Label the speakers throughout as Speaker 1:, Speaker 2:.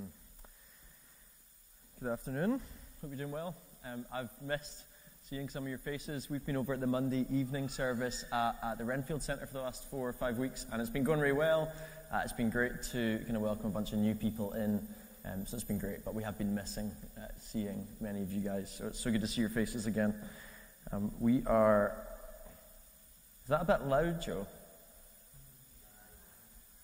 Speaker 1: Amen. Good afternoon. Hope you're doing well. Um, I've missed seeing some of your faces. We've been over at the Monday evening service at, at the Renfield Centre for the last four or five weeks, and it's been going really well. Uh, it's been great to kind of welcome a bunch of new people in, um, so it's been great. But we have been missing uh, seeing many of you guys, so it's so good to see your faces again. Um, we are. Is that a bit loud, Joe?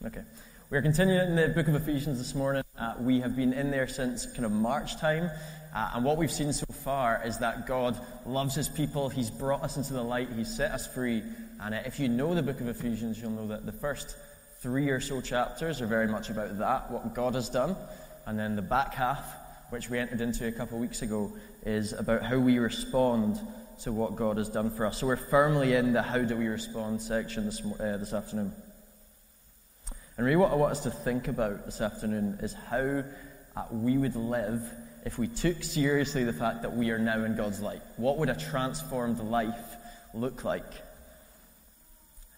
Speaker 1: Okay. We're continuing in the book of Ephesians this morning. Uh, we have been in there since kind of March time. Uh, and what we've seen so far is that God loves his people. He's brought us into the light. He's set us free. And uh, if you know the book of Ephesians, you'll know that the first three or so chapters are very much about that, what God has done. And then the back half, which we entered into a couple of weeks ago, is about how we respond to what God has done for us. So we're firmly in the how do we respond section this, uh, this afternoon. And really, what I want us to think about this afternoon is how uh, we would live if we took seriously the fact that we are now in God's light. What would a transformed life look like?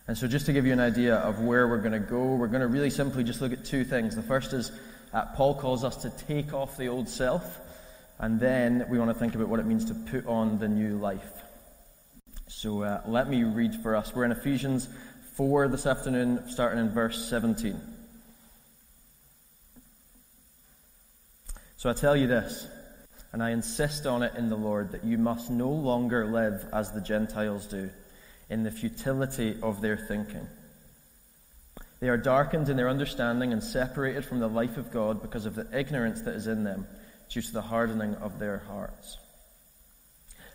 Speaker 1: And so, just to give you an idea of where we're going to go, we're going to really simply just look at two things. The first is uh, Paul calls us to take off the old self, and then we want to think about what it means to put on the new life. So, uh, let me read for us. We're in Ephesians 4 this afternoon, starting in verse 17. So I tell you this, and I insist on it in the Lord, that you must no longer live as the Gentiles do, in the futility of their thinking. They are darkened in their understanding and separated from the life of God because of the ignorance that is in them, due to the hardening of their hearts.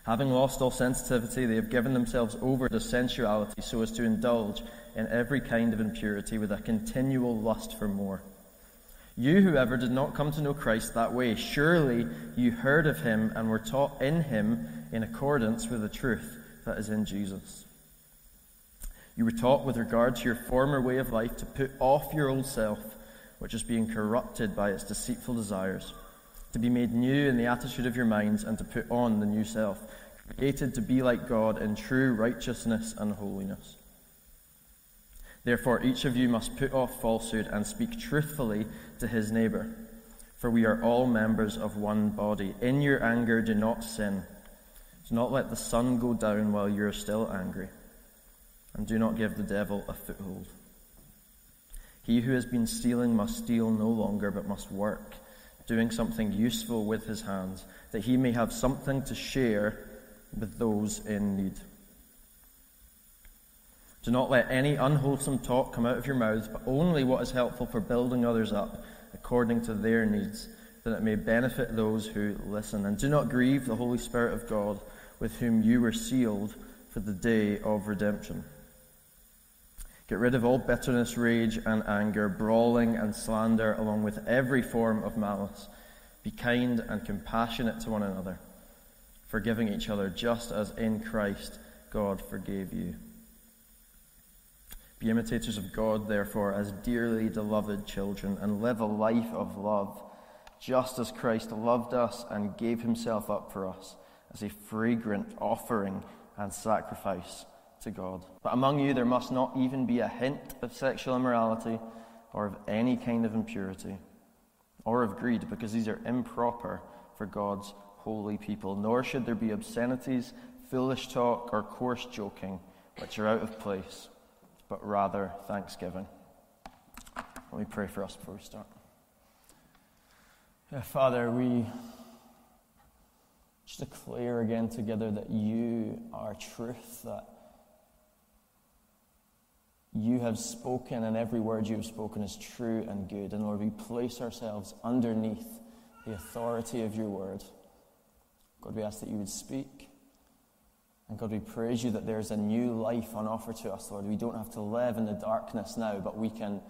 Speaker 1: Having lost all sensitivity, they have given themselves over to sensuality so as to indulge in every kind of impurity with a continual lust for more. You, whoever, did not come to know Christ that way, surely you heard of him and were taught in him in accordance with the truth that is in Jesus. You were taught with regard to your former way of life to put off your old self, which is being corrupted by its deceitful desires to be made new in the attitude of your minds, and to put on the new self, created to be like God in true righteousness and holiness. Therefore, each of you must put off falsehood and speak truthfully to his neighbor, for we are all members of one body. In your anger, do not sin. Do not let the sun go down while you are still angry, and do not give the devil a foothold. He who has been stealing must steal no longer, but must work doing something useful with his hands, that he may have something to share with those in need. Do not let any unwholesome talk come out of your mouths, but only what is helpful for building others up according to their needs, that it may benefit those who listen. And do not grieve the Holy Spirit of God, with whom you were sealed for the day of redemption. Get rid of all bitterness, rage, and anger, brawling and slander, along with every form of malice. Be kind and compassionate to one another, forgiving each other, just as in Christ God forgave you. Be imitators of God, therefore, as dearly beloved children, and live a life of love, just as Christ loved us and gave himself up for us as a fragrant offering and sacrifice to God. But among you there must not even be a hint of sexual immorality or of any kind of impurity or of greed, because these are improper for God's holy people. Nor should there be obscenities, foolish talk, or coarse joking, which are out of place, but rather thanksgiving. Let me pray for us before we start. Yeah, Father, we just declare again together that you are truth, that you have spoken, and every word you have spoken is true and good. And Lord, we place ourselves underneath the authority of your word. God, we ask that you would speak. And God, we praise you that there's a new life on offer to us, Lord. We don't have to live in the darkness now, but we can,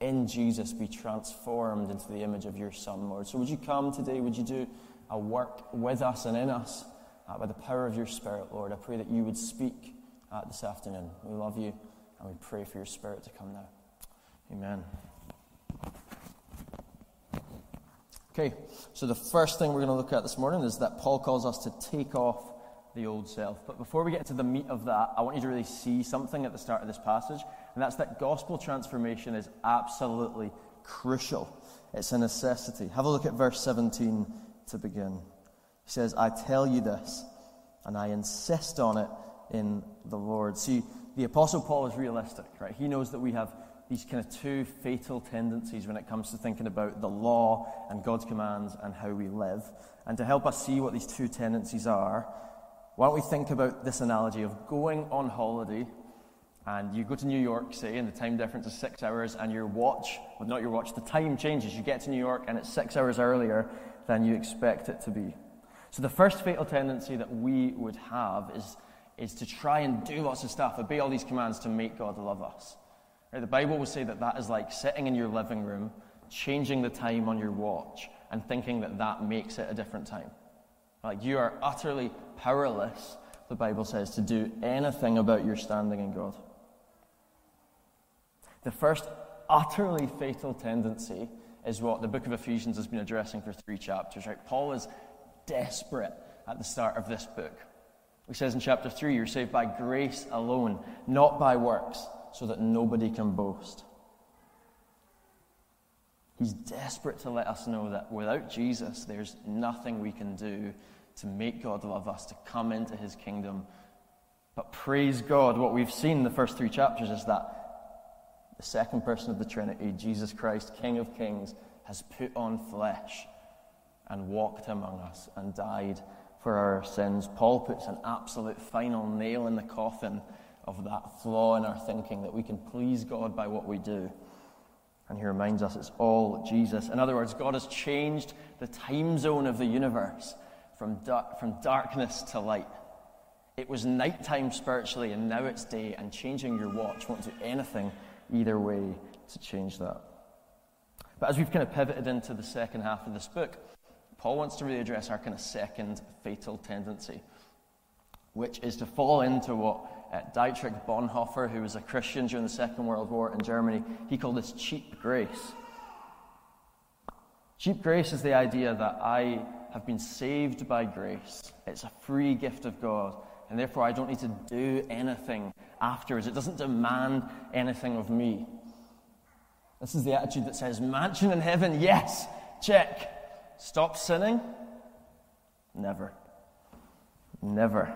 Speaker 1: in Jesus, be transformed into the image of your Son, Lord. So would you come today? Would you do a work with us and in us uh, by the power of your Spirit, Lord? I pray that you would speak uh, this afternoon. We love you. And we pray for your Spirit to come now. Amen. Okay, so the first thing we're going to look at this morning is that Paul calls us to take off the old self. But before we get to the meat of that, I want you to really see something at the start of this passage, and that's that gospel transformation is absolutely crucial. It's a necessity. Have a look at verse 17 to begin. He says, I tell you this, and I insist on it in the Lord. See, the Apostle Paul is realistic, right? He knows that we have these kind of two fatal tendencies when it comes to thinking about the law and God's commands and how we live. And to help us see what these two tendencies are, why don't we think about this analogy of going on holiday and you go to New York, say, and the time difference is six hours, and your watch, well, not your watch, the time changes. You get to New York, and it's six hours earlier than you expect it to be. So, the first fatal tendency that we would have is, is to try and do lots of stuff, obey all these commands to make God love us. Right? The Bible will say that that is like sitting in your living room, changing the time on your watch, and thinking that that makes it a different time. Like you are utterly powerless, the Bible says, to do anything about your standing in God. The first utterly fatal tendency is what the book of Ephesians has been addressing for three chapters, right? Paul is desperate at the start of this book. He says in chapter 3, you're saved by grace alone, not by works, so that nobody can boast. He's desperate to let us know that without Jesus, there's nothing we can do to make God love us, to come into his kingdom. But praise God, what we've seen in the first three chapters is that the second person of the Trinity, Jesus Christ, King of Kings, has put on flesh and walked among us and died for our sins. Paul puts an absolute final nail in the coffin of that flaw in our thinking that we can please God by what we do. And he reminds us it's all Jesus. In other words, God has changed the time zone of the universe from, from darkness to light. It was nighttime spiritually, and now it's day, and changing your watch won't do anything either way to change that. But as we've kind of pivoted into the second half of this book, Paul wants to really address our kind of second fatal tendency, which is to fall into what uh, Dietrich Bonhoeffer, who was a Christian during the Second World War in Germany, he called this cheap grace. Cheap grace is the idea that I have been saved by grace. It's a free gift of God, and therefore I don't need to do anything afterwards. It doesn't demand anything of me. This is the attitude that says, Mansion in heaven, yes, check. Stop sinning? Never. Never.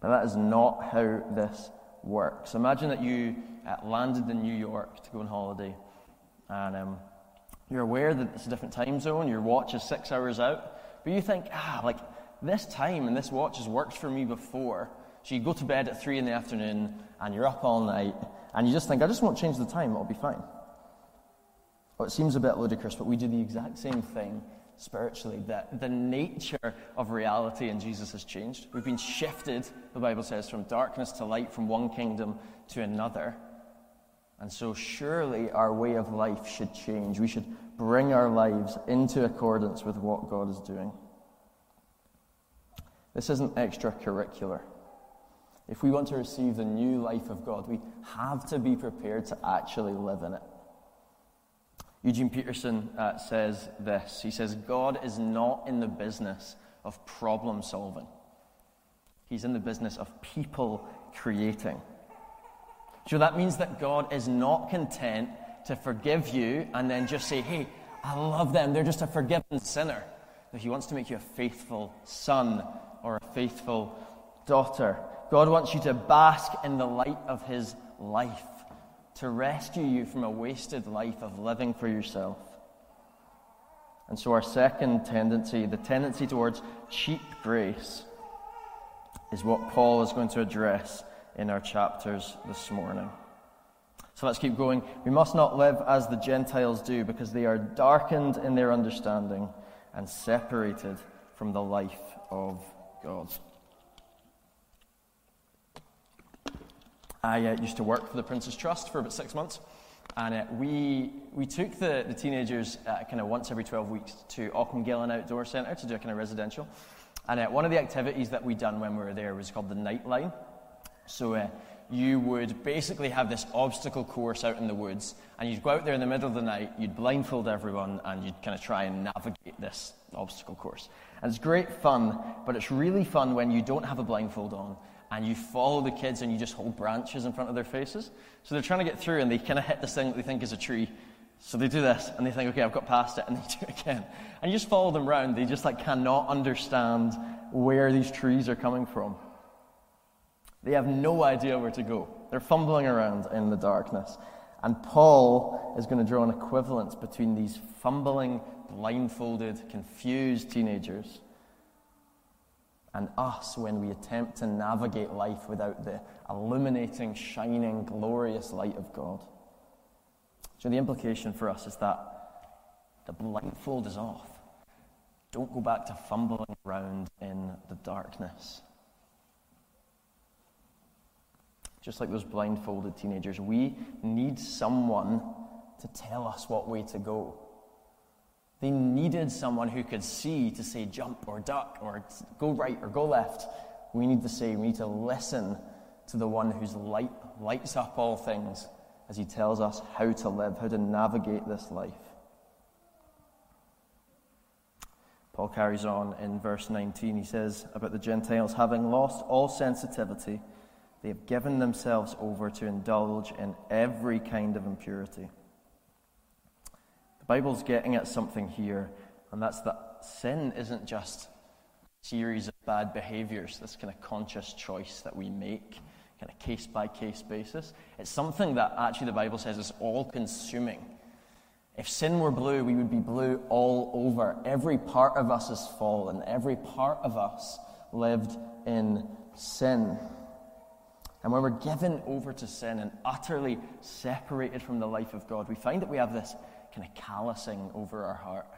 Speaker 1: But that is not how this works. Imagine that you uh, landed in New York to go on holiday, and um, you're aware that it's a different time zone, your watch is six hours out, but you think, ah, like, this time and this watch has worked for me before. So you go to bed at three in the afternoon and you're up all night and you just think, I just won't change the time, it'll be fine. Well, it seems a bit ludicrous, but we do the exact same thing spiritually. That the nature of reality in Jesus has changed. We've been shifted, the Bible says, from darkness to light, from one kingdom to another. And so, surely our way of life should change. We should bring our lives into accordance with what God is doing. This isn't extracurricular. If we want to receive the new life of God, we have to be prepared to actually live in it. Eugene Peterson uh, says this He says, God is not in the business of problem solving, He's in the business of people creating. So that means that God is not content to forgive you and then just say, hey, I love them. They're just a forgiven sinner. But He wants to make you a faithful son or a faithful daughter. God wants you to bask in the light of His life, to rescue you from a wasted life of living for yourself. And so, our second tendency, the tendency towards cheap grace, is what Paul is going to address in our chapters this morning. So let's keep going. We must not live as the Gentiles do because they are darkened in their understanding and separated from the life of God. I uh, used to work for the Prince's Trust for about six months. And uh, we, we took the, the teenagers uh, kind of once every 12 weeks to Auchengillan Outdoor Centre to do a kind of residential. And uh, one of the activities that we'd done when we were there was called the Night Line. So uh, you would basically have this obstacle course out in the woods, and you'd go out there in the middle of the night, you'd blindfold everyone, and you'd kind of try and navigate this obstacle course. And it's great fun, but it's really fun when you don't have a blindfold on and you follow the kids and you just hold branches in front of their faces. So they're trying to get through and they kind of hit this thing that they think is a tree. So they do this and they think, okay, I've got past it, and they do it again. And you just follow them around. They just like cannot understand where these trees are coming from. They have no idea where to go. They're fumbling around in the darkness. And Paul is going to draw an equivalence between these fumbling, blindfolded, confused teenagers and us when we attempt to navigate life without the illuminating, shining, glorious light of God. So the implication for us is that the blindfold is off. Don't go back to fumbling around in the darkness. Just like those blindfolded teenagers, we need someone to tell us what way to go. They needed someone who could see to say jump or duck or go right or go left. We need to say, we need to listen to the one whose light lights up all things as he tells us how to live, how to navigate this life. Paul carries on in verse 19. He says about the Gentiles having lost all sensitivity, they have given themselves over to indulge in every kind of impurity. The Bible's getting at something here, and that's that sin isn't just a series of bad behaviors, this kind of conscious choice that we make, kind of case by case basis. It's something that actually the Bible says is all consuming. If sin were blue, we would be blue all over. Every part of us is fallen, every part of us lived in sin. And when we're given over to sin and utterly separated from the life of God, we find that we have this kind of callousing over our heart.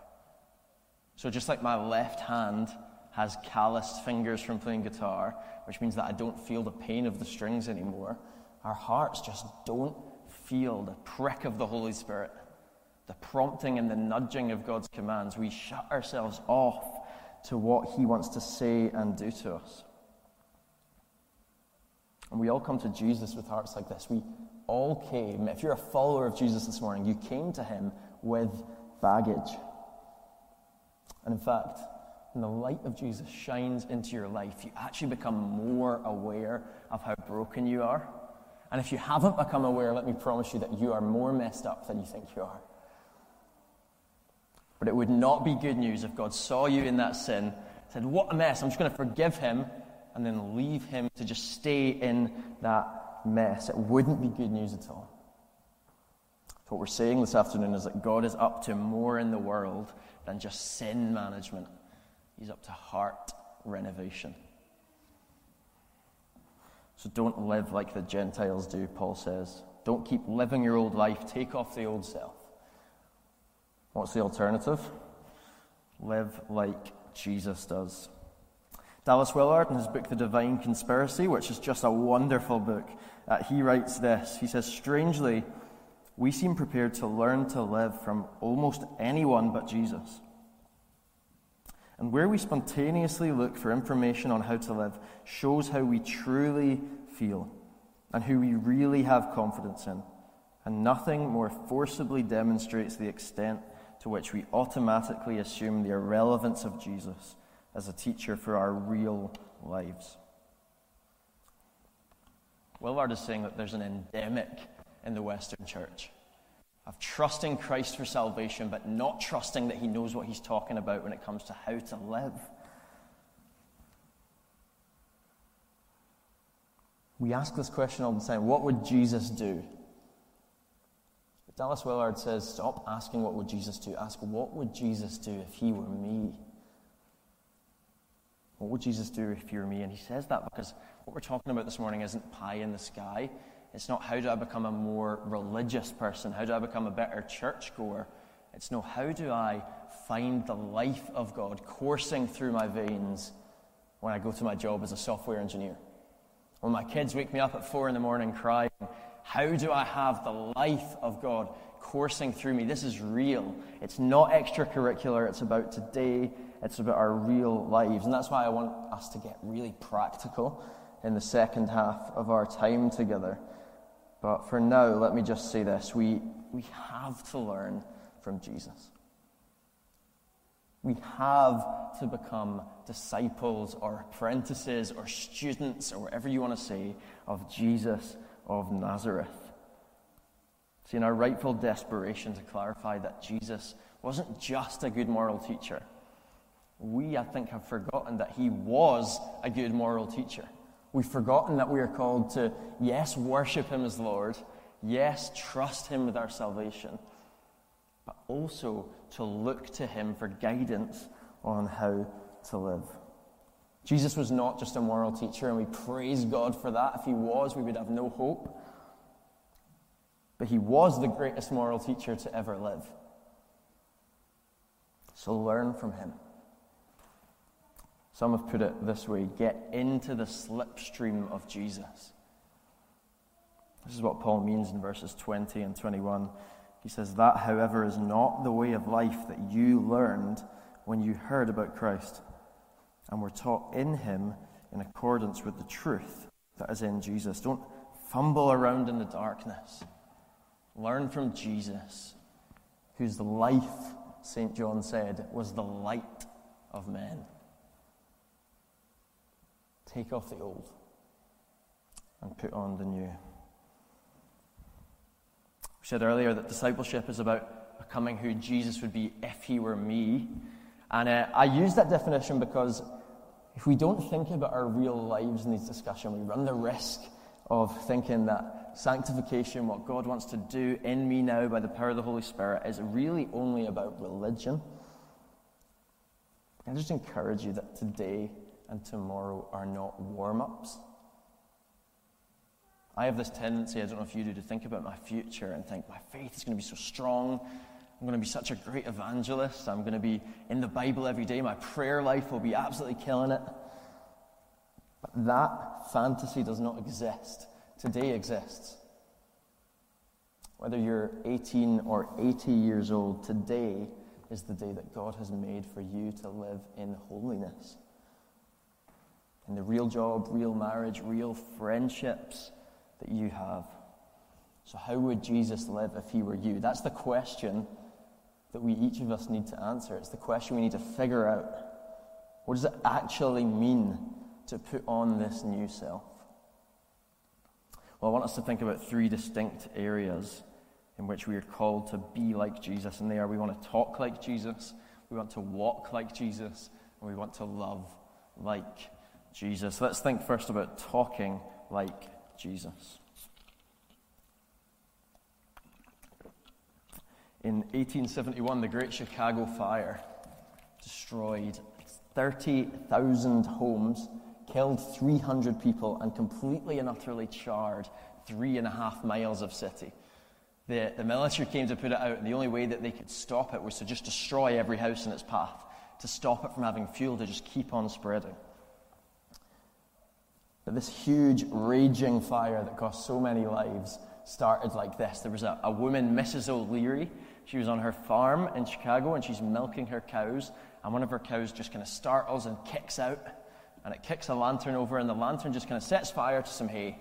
Speaker 1: So, just like my left hand has calloused fingers from playing guitar, which means that I don't feel the pain of the strings anymore, our hearts just don't feel the prick of the Holy Spirit, the prompting and the nudging of God's commands. We shut ourselves off to what He wants to say and do to us. And we all come to Jesus with hearts like this. We all came, if you're a follower of Jesus this morning, you came to Him with baggage. And in fact, when the light of Jesus shines into your life, you actually become more aware of how broken you are. And if you haven't become aware, let me promise you that you are more messed up than you think you are. But it would not be good news if God saw you in that sin, said, What a mess, I'm just going to forgive him, and then leave him to just stay in that mess. It wouldn't be good news at all. So what we're saying this afternoon is that God is up to more in the world than just sin management. He's up to heart renovation. So don't live like the Gentiles do, Paul says. Don't keep living your old life. Take off the old self. What's the alternative? Live like Jesus does. Dallas Willard, in his book, The Divine Conspiracy, which is just a wonderful book, uh, he writes this. He says, Strangely, we seem prepared to learn to live from almost anyone but Jesus. And where we spontaneously look for information on how to live shows how we truly feel and who we really have confidence in. And nothing more forcibly demonstrates the extent to which we automatically assume the irrelevance of Jesus as a teacher for our real lives. Willard is saying that there's an endemic in the Western church of trusting Christ for salvation, but not trusting that he knows what he's talking about when it comes to how to live. We ask this question all the time what would Jesus do? But Dallas Willard says, stop asking what would Jesus do. Ask what would Jesus do if he were me? What would Jesus do if you were me? And he says that because what we're talking about this morning isn't pie in the sky. It's not how do I become a more religious person? How do I become a better churchgoer? It's no, how do I find the life of God coursing through my veins when I go to my job as a software engineer? When my kids wake me up at four in the morning crying, how do I have the life of God coursing through me? This is real. It's not extracurricular. It's about today. It's about our real lives. And that's why I want us to get really practical in the second half of our time together. But for now, let me just say this we, we have to learn from Jesus. We have to become disciples or apprentices or students or whatever you want to say of Jesus of Nazareth. See, in our rightful desperation to clarify that Jesus wasn't just a good moral teacher, we, I think, have forgotten that he was a good moral teacher. We've forgotten that we are called to, yes, worship him as Lord, yes, trust him with our salvation, but also to look to him for guidance on how to live. Jesus was not just a moral teacher, and we praise God for that. If he was, we would have no hope. But he was the greatest moral teacher to ever live. So learn from him. Some have put it this way get into the slipstream of Jesus. This is what Paul means in verses 20 and 21. He says, That, however, is not the way of life that you learned when you heard about Christ and were taught in him in accordance with the truth that is in Jesus. Don't fumble around in the darkness. Learn from Jesus, whose life, St. John said, was the light of men. Take off the old and put on the new. We said earlier that discipleship is about becoming who Jesus would be if he were me. And uh, I use that definition because if we don't think about our real lives in these discussions, we run the risk of thinking that sanctification, what God wants to do in me now by the power of the Holy Spirit, is really only about religion. I just encourage you that today and tomorrow are not warm ups. I have this tendency, I don't know if you do, to think about my future and think my faith is going to be so strong. I'm going to be such a great evangelist. I'm going to be in the Bible every day. My prayer life will be absolutely killing it. But that fantasy does not exist. Today exists. Whether you're 18 or 80 years old, today is the day that God has made for you to live in holiness in the real job, real marriage, real friendships that you have. So, how would Jesus live if he were you? That's the question that we each of us need to answer. It's the question we need to figure out. What does it actually mean to put on this new self? Well, I want us to think about three distinct areas in which we are called to be like Jesus. And they are we want to talk like Jesus, we want to walk like Jesus, and we want to love like Jesus. Let's think first about talking like Jesus. In 1871, the Great Chicago Fire destroyed 30,000 homes, killed 300 people, and completely and utterly charred three and a half miles of city. The, the military came to put it out, and the only way that they could stop it was to just destroy every house in its path, to stop it from having fuel to just keep on spreading. But this huge, raging fire that cost so many lives started like this. There was a, a woman, Mrs. O'Leary. She was on her farm in Chicago and she's milking her cows. And one of her cows just kind of startles and kicks out. And it kicks a lantern over, and the lantern just kind of sets fire to some hay.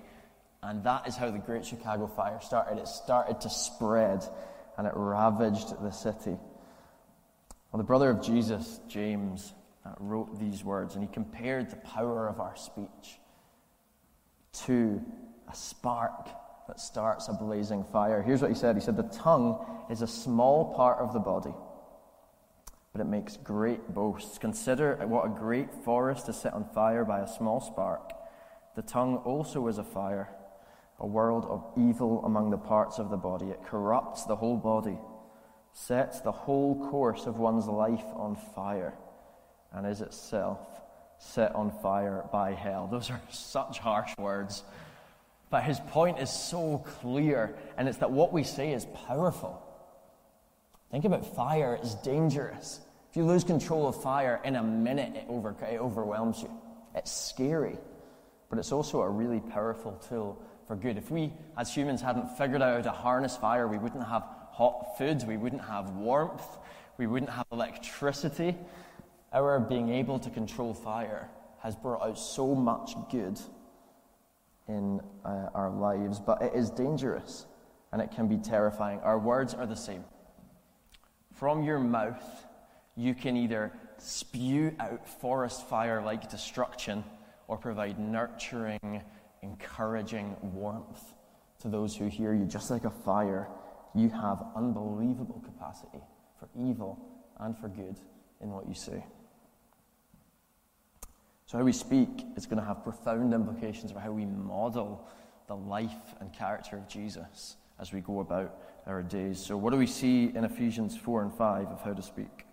Speaker 1: And that is how the Great Chicago Fire started. It started to spread and it ravaged the city. Well, the brother of Jesus, James, uh, wrote these words and he compared the power of our speech to a spark that starts a blazing fire. Here's what he said He said, The tongue is a small part of the body, but it makes great boasts. Consider what a great forest is set on fire by a small spark. The tongue also is a fire, a world of evil among the parts of the body. It corrupts the whole body, sets the whole course of one's life on fire, and is itself set on fire by hell. Those are such harsh words. But his point is so clear, and it's that what we say is powerful. Think about fire, it's dangerous. If you lose control of fire, in a minute it, over, it overwhelms you. It's scary, but it's also a really powerful tool for good. If we, as humans, hadn't figured out how to harness fire, we wouldn't have hot foods, we wouldn't have warmth, we wouldn't have electricity, our being able to control fire has brought out so much good in uh, our lives, but it is dangerous and it can be terrifying. Our words are the same. From your mouth You can either spew out forest fire like destruction or provide nurturing, encouraging warmth to those who hear you. Just like a fire, you have unbelievable capacity for evil and for good in what you say. So, how we speak is going to have profound implications for how we model the life and character of Jesus as we go about our days. So, what do we see in Ephesians 4 and 5 of how to speak?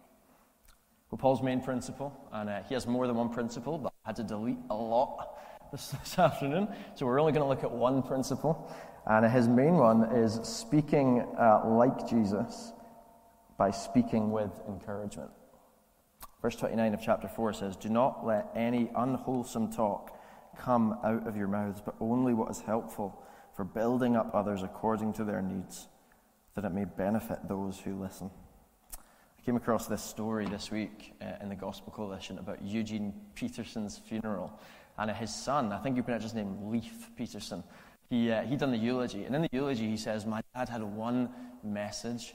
Speaker 1: Well, Paul's main principle, and uh, he has more than one principle, but I had to delete a lot this, this afternoon. So, we're only going to look at one principle. And his main one is speaking uh, like Jesus by speaking with encouragement. Verse 29 of chapter 4 says, Do not let any unwholesome talk come out of your mouths, but only what is helpful for building up others according to their needs, that it may benefit those who listen. I came across this story this week uh, in the Gospel Coalition about Eugene Peterson's funeral. And his son, I think you pronounce his name Leif Peterson, he, uh, he done the eulogy. And in the eulogy, he says, My dad had one message,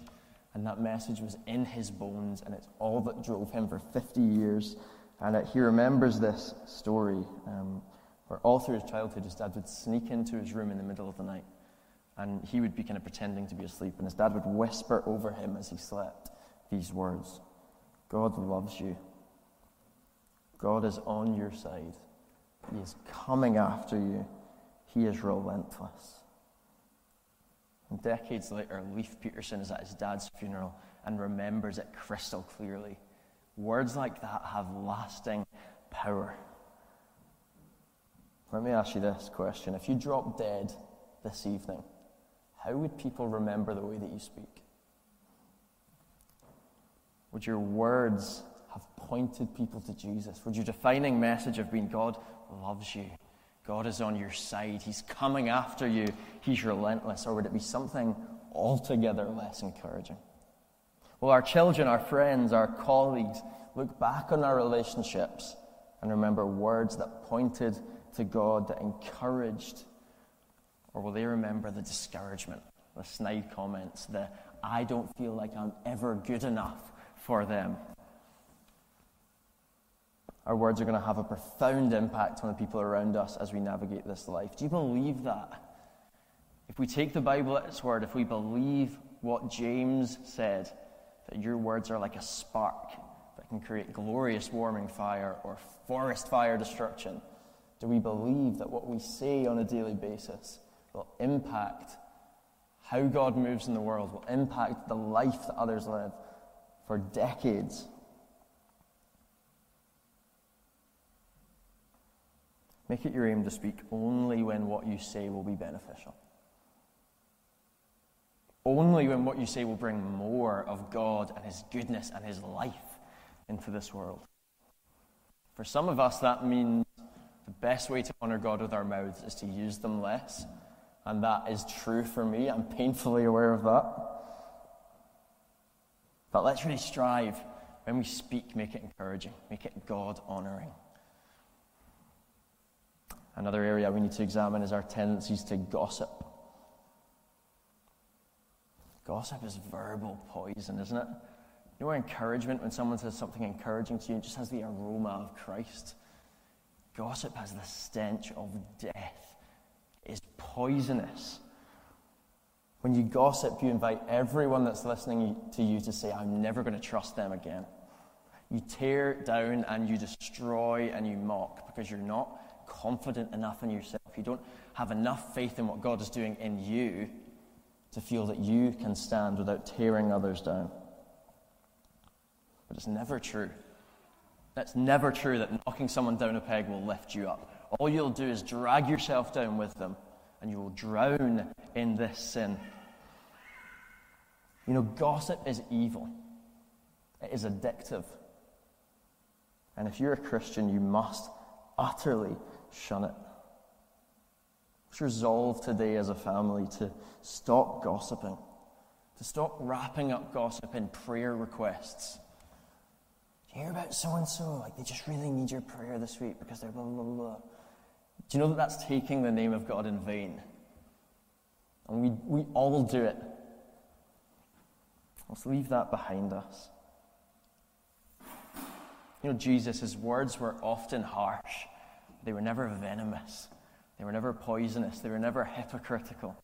Speaker 1: and that message was in his bones, and it's all that drove him for 50 years. And uh, he remembers this story um, where all through his childhood, his dad would sneak into his room in the middle of the night, and he would be kind of pretending to be asleep, and his dad would whisper over him as he slept these words God loves you. God is on your side. He is coming after you. He is relentless. And decades later, Leif Peterson is at his dad's funeral and remembers it crystal clearly. Words like that have lasting power. Let me ask you this question. If you drop dead this evening, how would people remember the way that you speak? Would your words have pointed people to Jesus? Would your defining message have been God loves you? God is on your side. He's coming after you. He's relentless. Or would it be something altogether less encouraging? Well, our children, our friends, our colleagues look back on our relationships and remember words that pointed to God, that encouraged? Or will they remember the discouragement, the snide comments, the I don't feel like I'm ever good enough for them? Our words are going to have a profound impact on the people around us as we navigate this life. Do you believe that? If we take the Bible at its word, if we believe what James said, that your words are like a spark that can create glorious warming fire or forest fire destruction, do we believe that what we say on a daily basis will impact how God moves in the world, will impact the life that others live for decades? Make it your aim to speak only when what you say will be beneficial. Only when what you say will bring more of God and His goodness and His life into this world. For some of us, that means the best way to honor God with our mouths is to use them less. And that is true for me. I'm painfully aware of that. But let's really strive when we speak, make it encouraging, make it God honoring. Another area we need to examine is our tendencies to gossip. Gossip is verbal poison, isn't it? You know encouragement, when someone says something encouraging to you, it just has the aroma of Christ. Gossip has the stench of death. It is poisonous. When you gossip, you invite everyone that's listening to you to say, I'm never going to trust them again. You tear down and you destroy and you mock because you're not confident enough in yourself. You don't have enough faith in what God is doing in you to feel that you can stand without tearing others down. But it's never true. That's never true that knocking someone down a peg will lift you up. All you'll do is drag yourself down with them, and you will drown in this sin. You know, gossip is evil, it is addictive. And if you're a Christian, you must utterly shun it. Let's resolve today as a family to stop gossiping, to stop wrapping up gossip in prayer requests. Do you hear about so and so? Like they just really need your prayer this week because they're blah, blah, blah, blah. Do you know that that's taking the name of God in vain? And we, we all do it. Let's leave that behind us. You know, Jesus, his words were often harsh, they were never venomous, they were never poisonous, they were never hypocritical.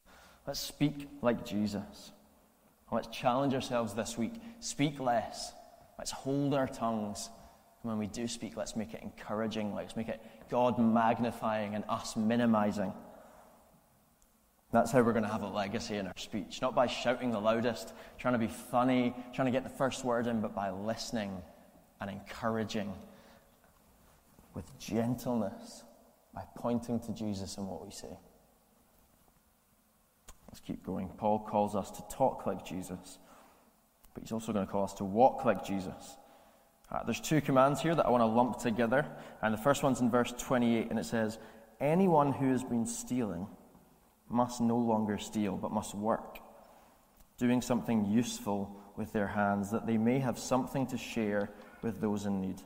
Speaker 1: Let's speak like Jesus. Let's challenge ourselves this week. Speak less. Let's hold our tongues. And when we do speak, let's make it encouraging. Let's make it God magnifying and us minimizing. That's how we're going to have a legacy in our speech. Not by shouting the loudest, trying to be funny, trying to get the first word in, but by listening and encouraging with gentleness, by pointing to Jesus and what we see. Let's keep going. Paul calls us to talk like Jesus, but he's also going to call us to walk like Jesus. Uh, there's two commands here that I want to lump together, and the first one's in verse 28, and it says, Anyone who has been stealing, must no longer steal, but must work, doing something useful with their hands, that they may have something to share with those in need.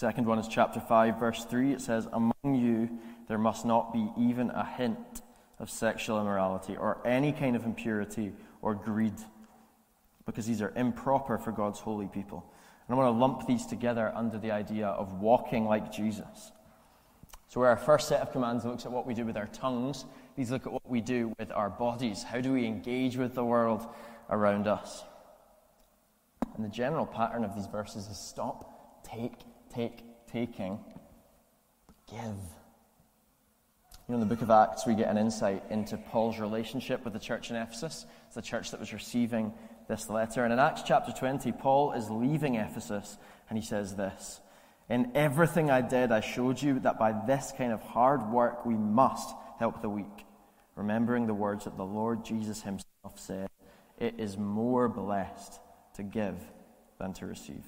Speaker 1: Second one is chapter 5, verse 3. It says, Among you there must not be even a hint of sexual immorality or any kind of impurity or greed, because these are improper for God's holy people. And I want to lump these together under the idea of walking like Jesus. So, where our first set of commands looks at what we do with our tongues, these look at what we do with our bodies. How do we engage with the world around us? And the general pattern of these verses is stop, take, take, taking, give. You know, in the book of Acts, we get an insight into Paul's relationship with the church in Ephesus. It's the church that was receiving this letter. And in Acts chapter 20, Paul is leaving Ephesus and he says this in everything I did, I showed you that by this kind of hard work we must help the weak, remembering the words that the Lord Jesus himself said It is more blessed to give than to receive.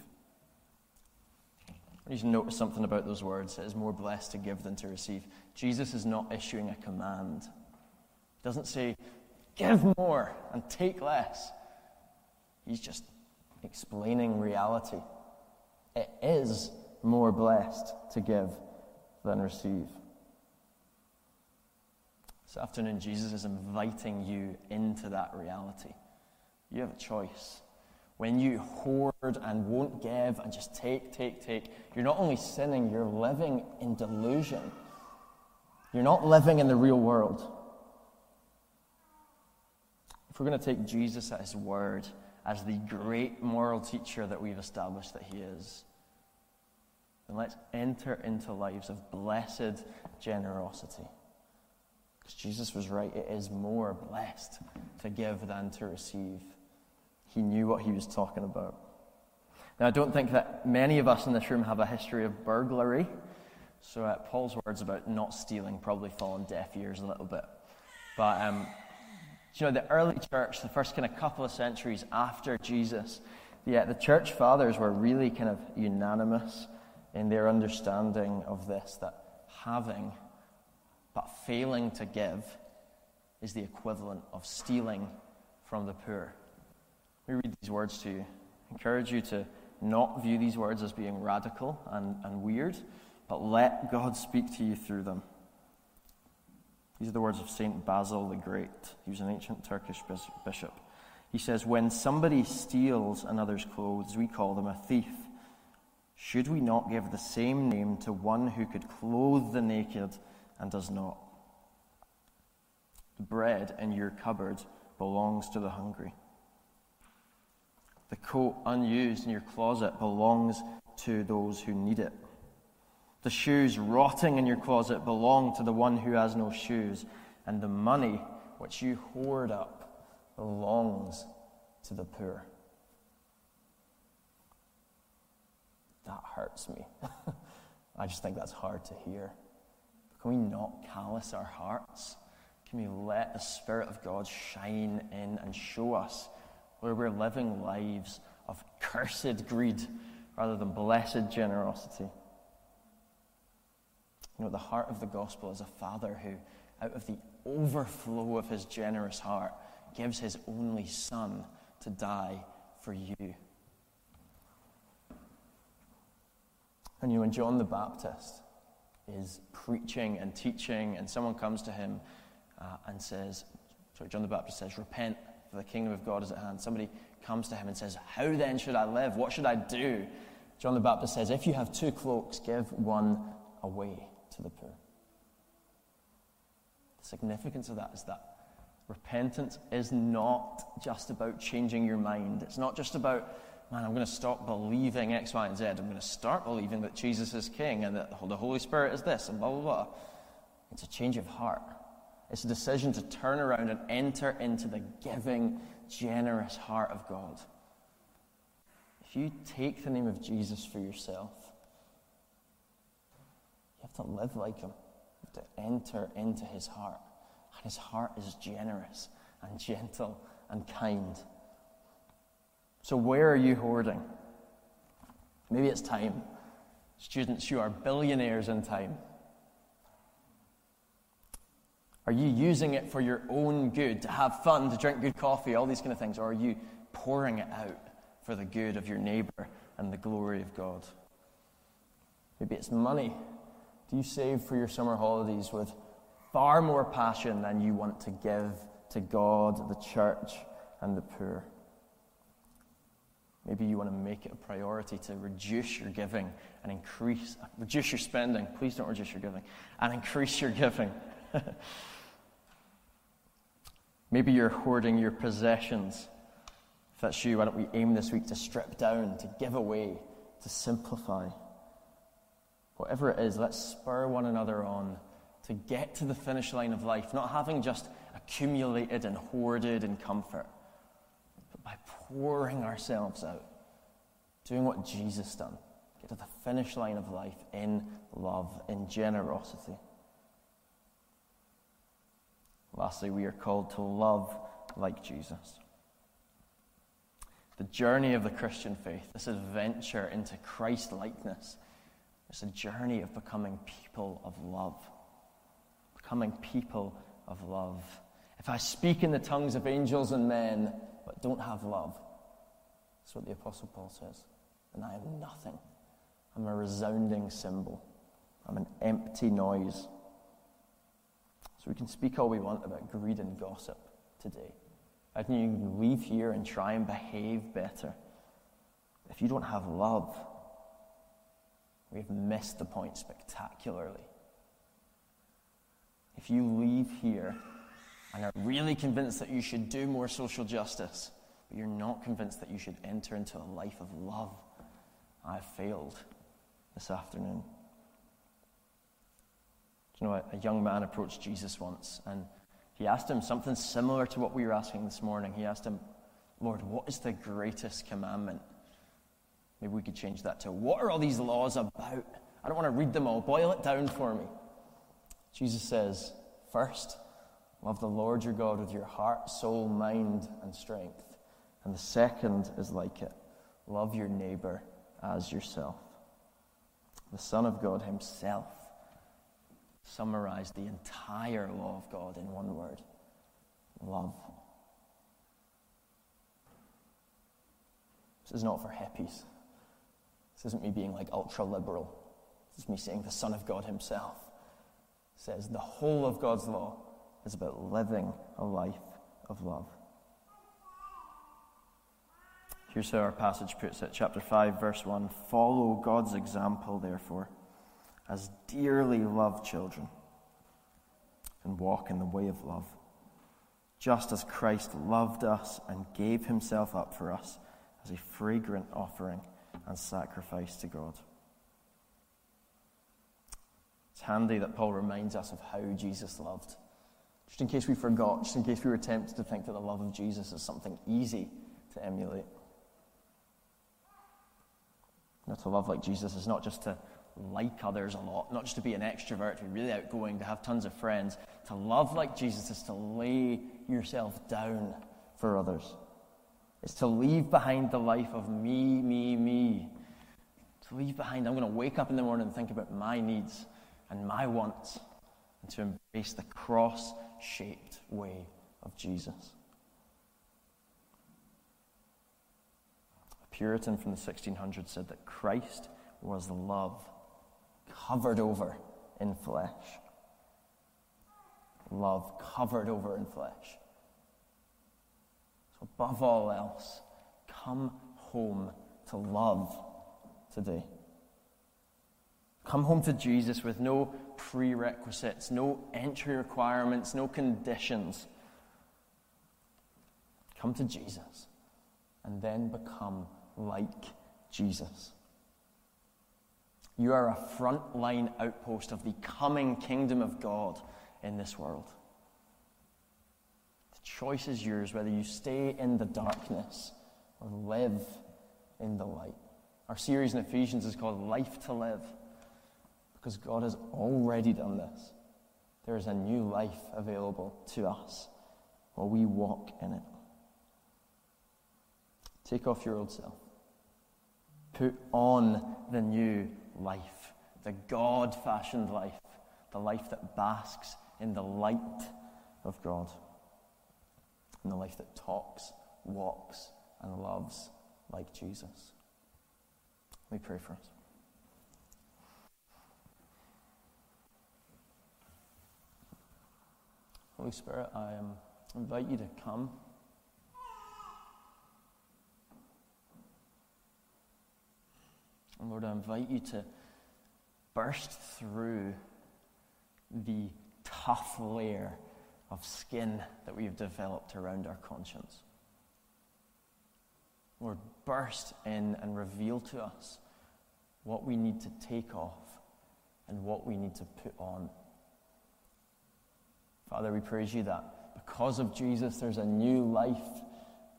Speaker 1: I need to notice something about those words. It is more blessed to give than to receive. Jesus is not issuing a command. He doesn't say, give more and take less. He's just explaining reality. It is more blessed to give than receive. This afternoon, Jesus is inviting you into that reality. You have a choice. When you hoard and won't give and just take, take, take, you're not only sinning, you're living in delusion. You're not living in the real world. If we're going to take Jesus at his word as the great moral teacher that we've established that he is, then let's enter into lives of blessed generosity. Because Jesus was right, it is more blessed to give than to receive. He knew what he was talking about. Now, I don't think that many of us in this room have a history of burglary. So, uh, Paul's words about not stealing probably fall on deaf ears a little bit. But, um, you know, the early church, the first kind of couple of centuries after Jesus, yeah, the church fathers were really kind of unanimous in their understanding of this that having but failing to give is the equivalent of stealing from the poor. Let me read these words to you. Encourage you to not view these words as being radical and, and weird, but let God speak to you through them. These are the words of St. Basil the Great. He was an ancient Turkish bishop. He says, When somebody steals another's clothes, we call them a thief. Should we not give the same name to one who could clothe the naked and does not? The bread in your cupboard belongs to the hungry. The coat unused in your closet belongs to those who need it. The shoes rotting in your closet belong to the one who has no shoes. And the money which you hoard up belongs to the poor. that hurts me. I just think that's hard to hear. Can we not callous our hearts? Can we let the Spirit of God shine in and show us where we're living lives of cursed greed rather than blessed generosity? You know, the heart of the gospel is a father who, out of the overflow of his generous heart, gives his only son to die for you. And you know, when John the Baptist is preaching and teaching, and someone comes to him uh, and says, sorry, John the Baptist says, Repent, for the kingdom of God is at hand. Somebody comes to him and says, How then should I live? What should I do? John the Baptist says, If you have two cloaks, give one away to the poor. The significance of that is that repentance is not just about changing your mind. It's not just about, man, I'm going to stop believing X, Y, and Z. I'm going to start believing that Jesus is King and that the Holy Spirit is this and blah, blah, blah. It's a change of heart. It's a decision to turn around and enter into the giving, generous heart of God. If you take the name of Jesus for yourself, you have to live like him. You have to enter into his heart. And his heart is generous and gentle and kind. So, where are you hoarding? Maybe it's time. Students, you are billionaires in time. Are you using it for your own good, to have fun, to drink good coffee, all these kind of things? Or are you pouring it out for the good of your neighbor and the glory of God? Maybe it's money. Do you save for your summer holidays with far more passion than you want to give to God, the church, and the poor? Maybe you want to make it a priority to reduce your giving and increase, reduce your spending. Please don't reduce your giving, and increase your giving. Maybe you're hoarding your possessions. If that's you, why don't we aim this week to strip down, to give away, to simplify? Whatever it is, let's spur one another on to get to the finish line of life, not having just accumulated and hoarded in comfort, but by pouring ourselves out, doing what Jesus done. Get to the finish line of life in love, in generosity. Lastly, we are called to love like Jesus. The journey of the Christian faith, this adventure into Christ likeness, is a journey of becoming people of love. Becoming people of love. If I speak in the tongues of angels and men, but don't have love, that's what the Apostle Paul says, then I am nothing. I'm a resounding cymbal. I'm an empty noise. So we can speak all we want about greed and gossip today. I can you can leave here and try and behave better. If you don't have love, we've missed the point spectacularly. If you leave here and are really convinced that you should do more social justice, but you're not convinced that you should enter into a life of love, I've failed this afternoon you know, a, a young man approached Jesus once and he asked him something similar to what we were asking this morning. He asked him, Lord, what is the greatest commandment? Maybe we could change that to, what are all these laws about? I don't want to read them all. Boil it down for me. Jesus says, first, love the Lord your God with your heart, soul, mind, and strength. And the second is like it love your neighbor as yourself. The Son of God Himself summarized the entire law of God in one word love. This is not for hippies. This isn't me being like ultra liberal. This is me saying the Son of God Himself says the whole of God's law is about living a life of love. Here's how our passage puts it, chapter 5, verse 1. Follow God's example, therefore as dearly loved children and walk in the way of love, just as Christ loved us and gave himself up for us as a fragrant offering and sacrifice to God. It's handy that Paul reminds us of how Jesus loved. Just in case we forgot, just in case we were tempted to think that the love of Jesus is something easy to emulate. Know, to love like Jesus is not just to like others a lot, not just to be an extrovert, to be really outgoing, to have tons of friends. To love like Jesus is to lay yourself down for others. It's to leave behind the life of me, me, me. To leave behind, I'm going to wake up in the morning and think about my needs and my wants, and to embrace the cross shaped way of Jesus. A Puritan from the 1600s said that Christ was love covered over in flesh. Love covered over in flesh. So, above all else, come home to love, today. Come home to Jesus with no prerequisites, no entry requirements, no conditions. Come to Jesus and then become like Jesus. You are a frontline outpost of the coming kingdom of God in this world. The choice is yours whether you stay in the darkness or live in the light. Our series in Ephesians is called Life to Live because God has already done this. There is a new life available to us while we walk in it. Take off your old self. Put on the new life, the God fashioned life, the life that basks in the light of God, and the life that talks, walks, and loves like Jesus. Let me pray for us. Holy Spirit, I um, invite you to come. And Lord, I invite you to burst through the tough layer of skin that we've developed around our conscience. Lord, burst in and reveal to us what we need to take off and what we need to put on. Father, we praise you that because of Jesus, there's a new life.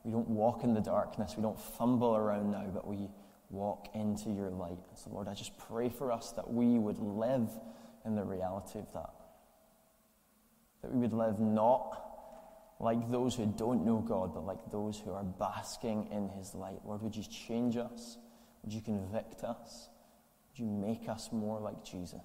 Speaker 1: We don't walk in the darkness, we don't fumble around now, but we walk into your light. So, Lord, I just pray for us that we would live in the reality of that. That we would live not like those who don't know God, but like those who are basking in His light. Lord, would you change us? Would you convict us? Would you make us more like Jesus?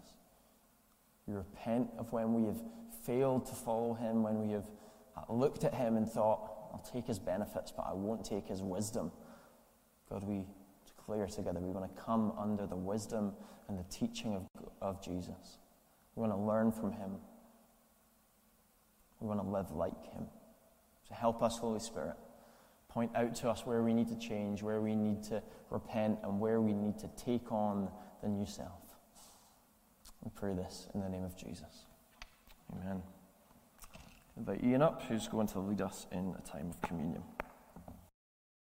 Speaker 1: We repent of when we have failed to follow Him, when we have uh, looked at Him and thought, I'll take His benefits, but I won't take His wisdom. God, we clear together. We want to come under the wisdom and the teaching of, of Jesus. We want to learn from him. We want to live like him. So help us, Holy Spirit. Point out to us where we need to change, where we need to repent, and where we need to take on the new self. We pray this in the name of Jesus. Amen. Invite Ian up, who's going to lead us in a time of communion.